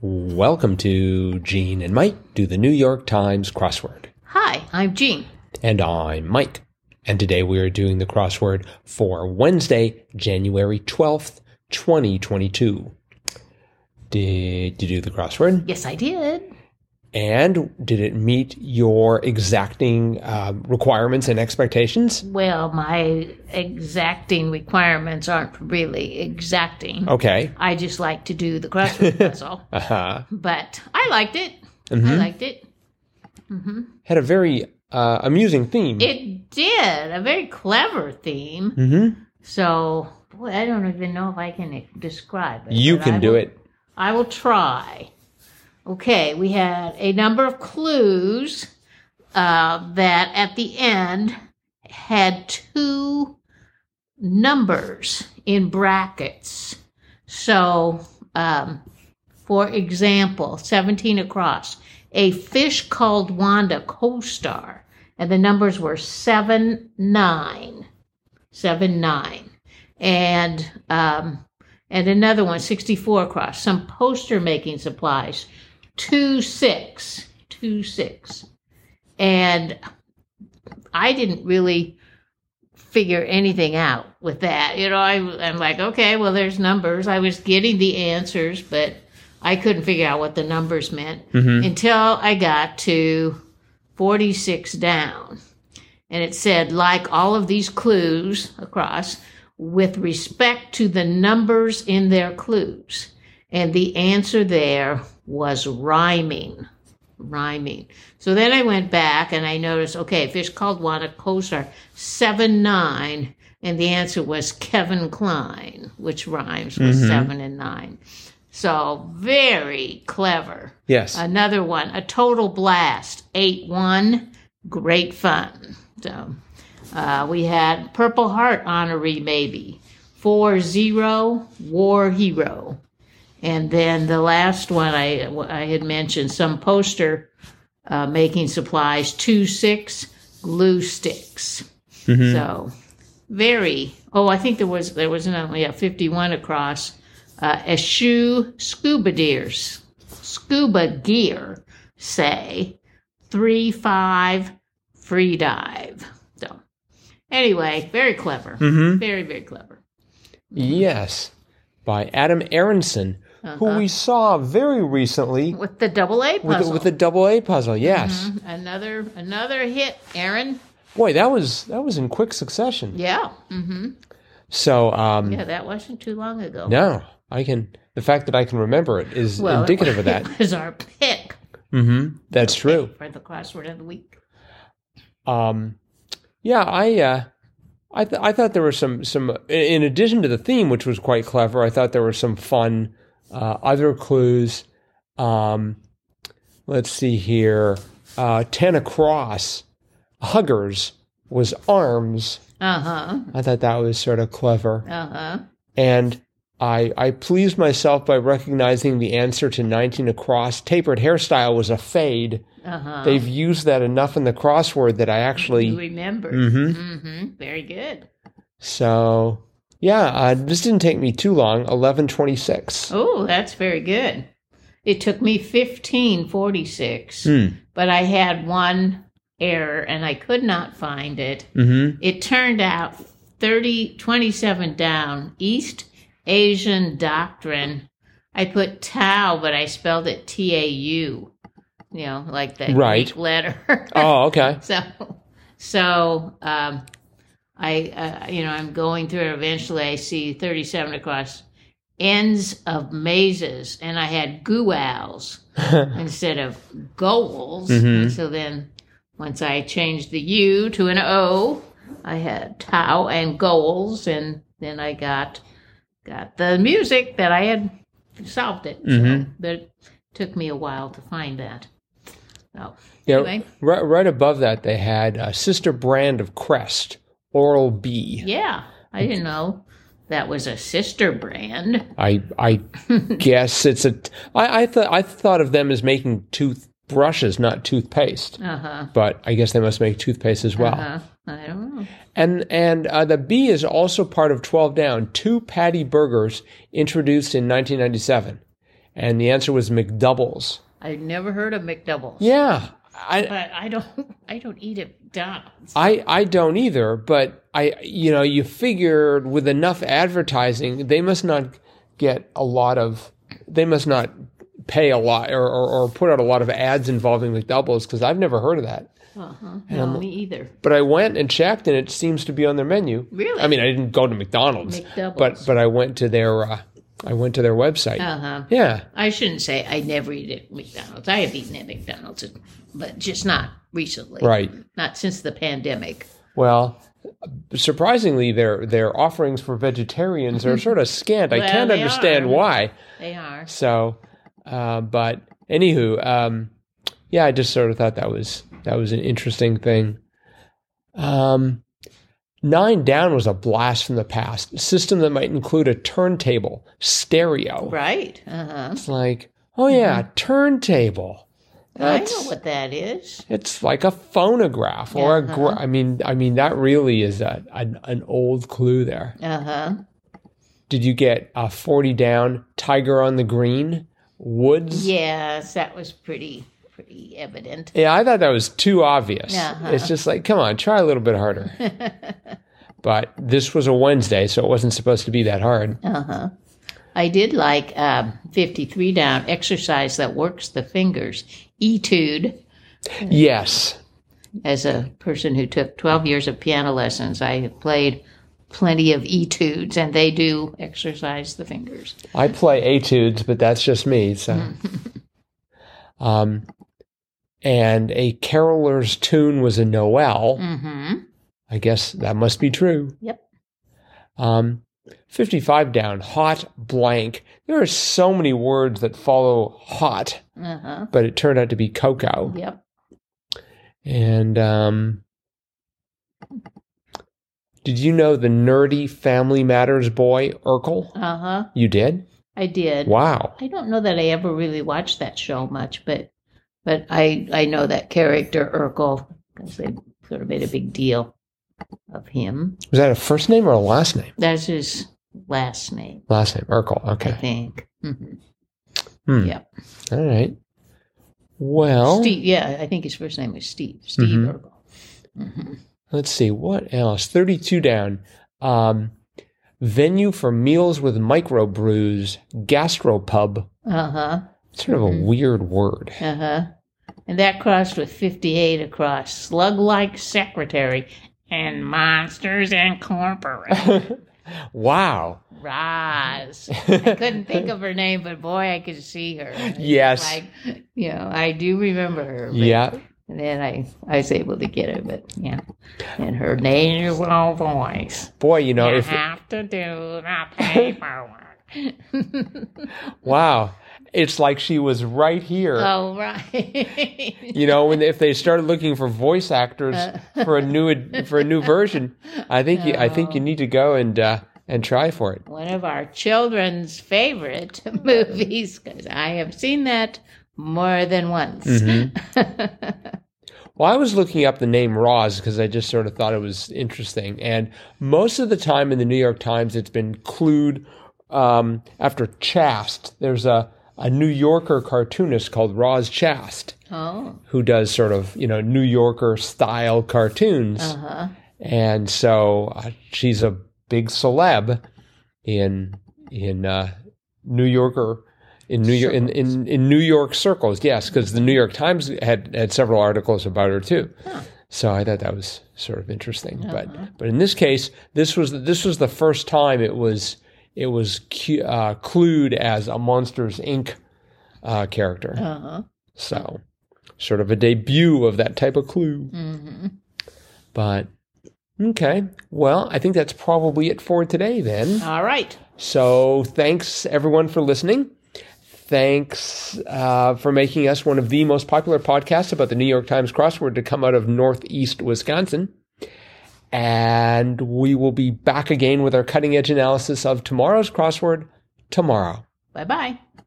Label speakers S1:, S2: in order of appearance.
S1: Welcome to Gene and Mike do the New York Times crossword.
S2: Hi, I'm Gene.
S1: And I'm Mike. And today we are doing the crossword for Wednesday, January 12th, 2022. Did you do the crossword?
S2: Yes, I did.
S1: And did it meet your exacting uh, requirements and expectations?
S2: Well, my exacting requirements aren't really exacting.
S1: Okay.
S2: I just like to do the crossword puzzle.
S1: Uh-huh.
S2: But I liked it. I
S1: Mhm.
S2: liked it.
S1: Had a very uh, amusing theme.
S2: It did. A very clever theme.
S1: mm-hmm.
S2: So, boy, I don't even know if I can describe it.
S1: You can
S2: I
S1: do
S2: will-
S1: it.
S2: I will try. Okay, we had a number of clues uh, that at the end had two numbers in brackets. So, um, for example, 17 across, a fish called Wanda co star, and the numbers were 7 9. 7 9. And um, and another one, 64 across, some poster making supplies, 2 6, 2 6. And I didn't really figure anything out with that. You know, I, I'm like, okay, well, there's numbers. I was getting the answers, but I couldn't figure out what the numbers meant mm-hmm. until I got to 46 down. And it said, like all of these clues across, with respect to the numbers in their clues. And the answer there was rhyming. Rhyming. So then I went back and I noticed, okay, fish called Wanda co-star, seven nine, and the answer was Kevin Kline, which rhymes with seven and nine. So very clever.
S1: Yes.
S2: Another one, a total blast, 8 1, great fun. So uh, we had Purple Heart honoree, maybe, 4 0, War Hero. And then the last one I, I had mentioned, some poster uh, making supplies, 2 6, glue sticks. So very, oh, I think there was, there was only a 51 across. Uh, eschew scuba deers, scuba gear, say, three five free dive. So, anyway, very clever, very very clever.
S1: Yes, by Adam Aaronson, who we saw very recently
S2: With the double A
S1: with,
S2: puzzle,
S1: the, with the double A puzzle. Yes,
S2: another another hit, Aaron.
S1: boy, that was that was in quick succession.
S2: Yeah, Mm-hmm.
S1: So, um,
S2: yeah, that wasn't too long ago.
S1: no, I can. The fact that I can remember it is
S2: well,
S1: indicative of that.
S2: It was our pick
S1: Mm-hmm. That's true.
S2: for the crossword of the week.
S1: Um, yeah, I uh, I th- I thought there were some some in addition to the theme, which was quite clever. I thought there were some fun uh, other clues. Um, let's see here, uh, ten across, huggers was arms.
S2: Uh huh.
S1: I thought that was sort of clever,
S2: Uh huh.
S1: and I I pleased myself by recognizing the answer to nineteen across. Tapered hairstyle was a fade.
S2: Uh huh.
S1: They've used that enough in the crossword that I actually
S2: You remember?
S1: Mhm.
S2: Mm-hmm. Very good.
S1: So yeah, uh, this didn't take me too long. Eleven twenty-six.
S2: Oh, that's very good. It took me fifteen forty six,
S1: Hmm.
S2: but I had one error and I could not find it.
S1: Mm-hmm.
S2: It turned out 30, 27 down, East Asian Doctrine. I put Tau, but I spelled it T A U. You know, like the
S1: Right.
S2: Greek letter.
S1: Oh, okay.
S2: so so um i uh, you know i'm going through it. Eventually i see 37 across ends of mazes and i had goals instead of goals.
S1: Mhm.
S2: so then once i changed the u to an o i had tau and goals and then i got got the music that i had solved it. So,
S1: Mhm.
S2: but it took me a while to find that. So
S1: Yeah,
S2: anyway.
S1: right, right above that they had a sister brand of Crest, Oral B.
S2: Yeah, I didn't know that was a sister brand.
S1: I I guess it's a. I I thought I thought of them as making toothbrushes, not toothpaste.
S2: Uh huh.
S1: But I guess they must make toothpaste as well.
S2: Uh-huh. I don't know.
S1: And and uh, the B is also part of Twelve Down. Two patty burgers introduced in 1997, and the answer was McDoubles.
S2: I never heard of McDoubles.
S1: Yeah, I
S2: But I don't I don't eat at McDonald's.
S1: I I don't either, but I you know you figured with enough advertising they must not get a lot of they must not pay a lot or, or, or put out a lot of ads involving McDoubles because I've never heard of that.
S2: Uh-huh. No, me either.
S1: But I went and checked, and it seems to be on their menu.
S2: Really?
S1: I mean, I didn't go to McDonald's,
S2: McDoubles.
S1: but but I went to their uh, I went to their website.
S2: Uh-huh.
S1: Yeah,
S2: I shouldn't say I never eat at McDonald's. I have eaten at McDonald's, but just not recently.
S1: right.
S2: Not since the pandemic.
S1: Well, surprisingly, their their offerings for vegetarians are sort of scant. I can't understand
S2: are.
S1: why.
S2: They are.
S1: So, uh, but anywho, um, yeah, I just sort of thought that was that was an interesting thing. Um, nine down was a blast from the past. A system that might include a turntable, stereo.
S2: Right. Uh-huh.
S1: It's like, oh yeah, turntable.
S2: I know what that is.
S1: it's like a phonograph or a.
S2: Uh-huh.
S1: Gra- I mean, I mean that really is a, an an old clue there.
S2: Uh-huh.
S1: Did you get a forty down? Tiger on the green. Woods.
S2: Yes, that was pretty pretty evident.
S1: Yeah, I thought that was too obvious.
S2: Uh-huh.
S1: It's just like, come on, try a little bit harder. but this was a Wednesday, so it wasn't supposed to be that hard.
S2: Uh-huh. I did like um, 53 down exercise that works the fingers. Etude.
S1: Yes.
S2: As a person who took 12 years of piano lessons, I have played plenty of etudes, and they do exercise the fingers.
S1: I play etudes, but that's just me. So, um, and a caroler's tune was a Noel.
S2: Mm-hmm.
S1: I guess that must be true.
S2: Yep.
S1: Um, 55 down, hot blank. There are so many words that follow hot,
S2: Uh-huh.
S1: but it turned out to be cocoa.
S2: Yep.
S1: And um, did you know the nerdy Family Matters boy Urkel?
S2: Uh-huh.
S1: You did?
S2: I did.
S1: Wow.
S2: I don't know that I ever really watched that show much, but but I I know that character Urkel because they sort of made a big deal of him.
S1: Was that a first name or a last name?
S2: That's his last name,
S1: Last name, Urkel. Okay.
S2: I think. hmm
S1: Hmm.
S2: Yep.
S1: All right. Well,
S2: Steve. Yeah, I think his first name was Steve. Steve
S1: Mhm.
S2: Urkel. hmm
S1: let's see what else. Thirty-two down. Um, venue for meals with microbrews, gastropub.
S2: Uh huh.
S1: Sort of a weird word.
S2: Uh huh. And that crossed with 58 across Slug Like Secretary and Monsters Incorporated.
S1: wow.
S2: Roz. I couldn't think of her name, but boy, I could see her. It's
S1: Yes.
S2: Like, you know, I do remember her.
S1: Yeah.
S2: And then I, I was able to get her, but yeah. And her nasal voice.
S1: Boy, you know,
S2: you
S1: if
S2: have to do the paperwork.
S1: wow, it's like she was right here.
S2: oh, right.
S1: you know, when if they started looking for voice actors for a new for a new version, I think you, I think you need to go and uh, and try for it.
S2: One of our children's favorite movies, because I have seen that more than once.
S1: Well, I was looking up the name Roz because I just sort of thought it was interesting, and most of the time in the New York Times, it's been clued um, after Chast. There's a a New Yorker cartoonist called Roz Chast
S2: oh,
S1: who does sort of you know New Yorker style cartoons.
S2: uh huh.
S1: and so uh, she's a big celeb in in uh, New Yorker in New York in, in, in New York circles. Yes, because the New York Times had had several articles about her too. So I thought that was sort of interesting. But but in this case, this was this was the first time it was it was uh, clued as a Monsters Inc. Uh, character.
S2: Uh huh.
S1: So sort of a debut of that type of clue.
S2: hmm
S1: But okay, well, I think that's probably it for today then.
S2: All right.
S1: So thanks everyone for listening. Thanks uh, for making us one of the most popular podcasts about the New York Times crossword to come out of Northeast Wisconsin. And we will be back again with our cutting edge analysis of tomorrow's crossword tomorrow.
S2: Bye bye.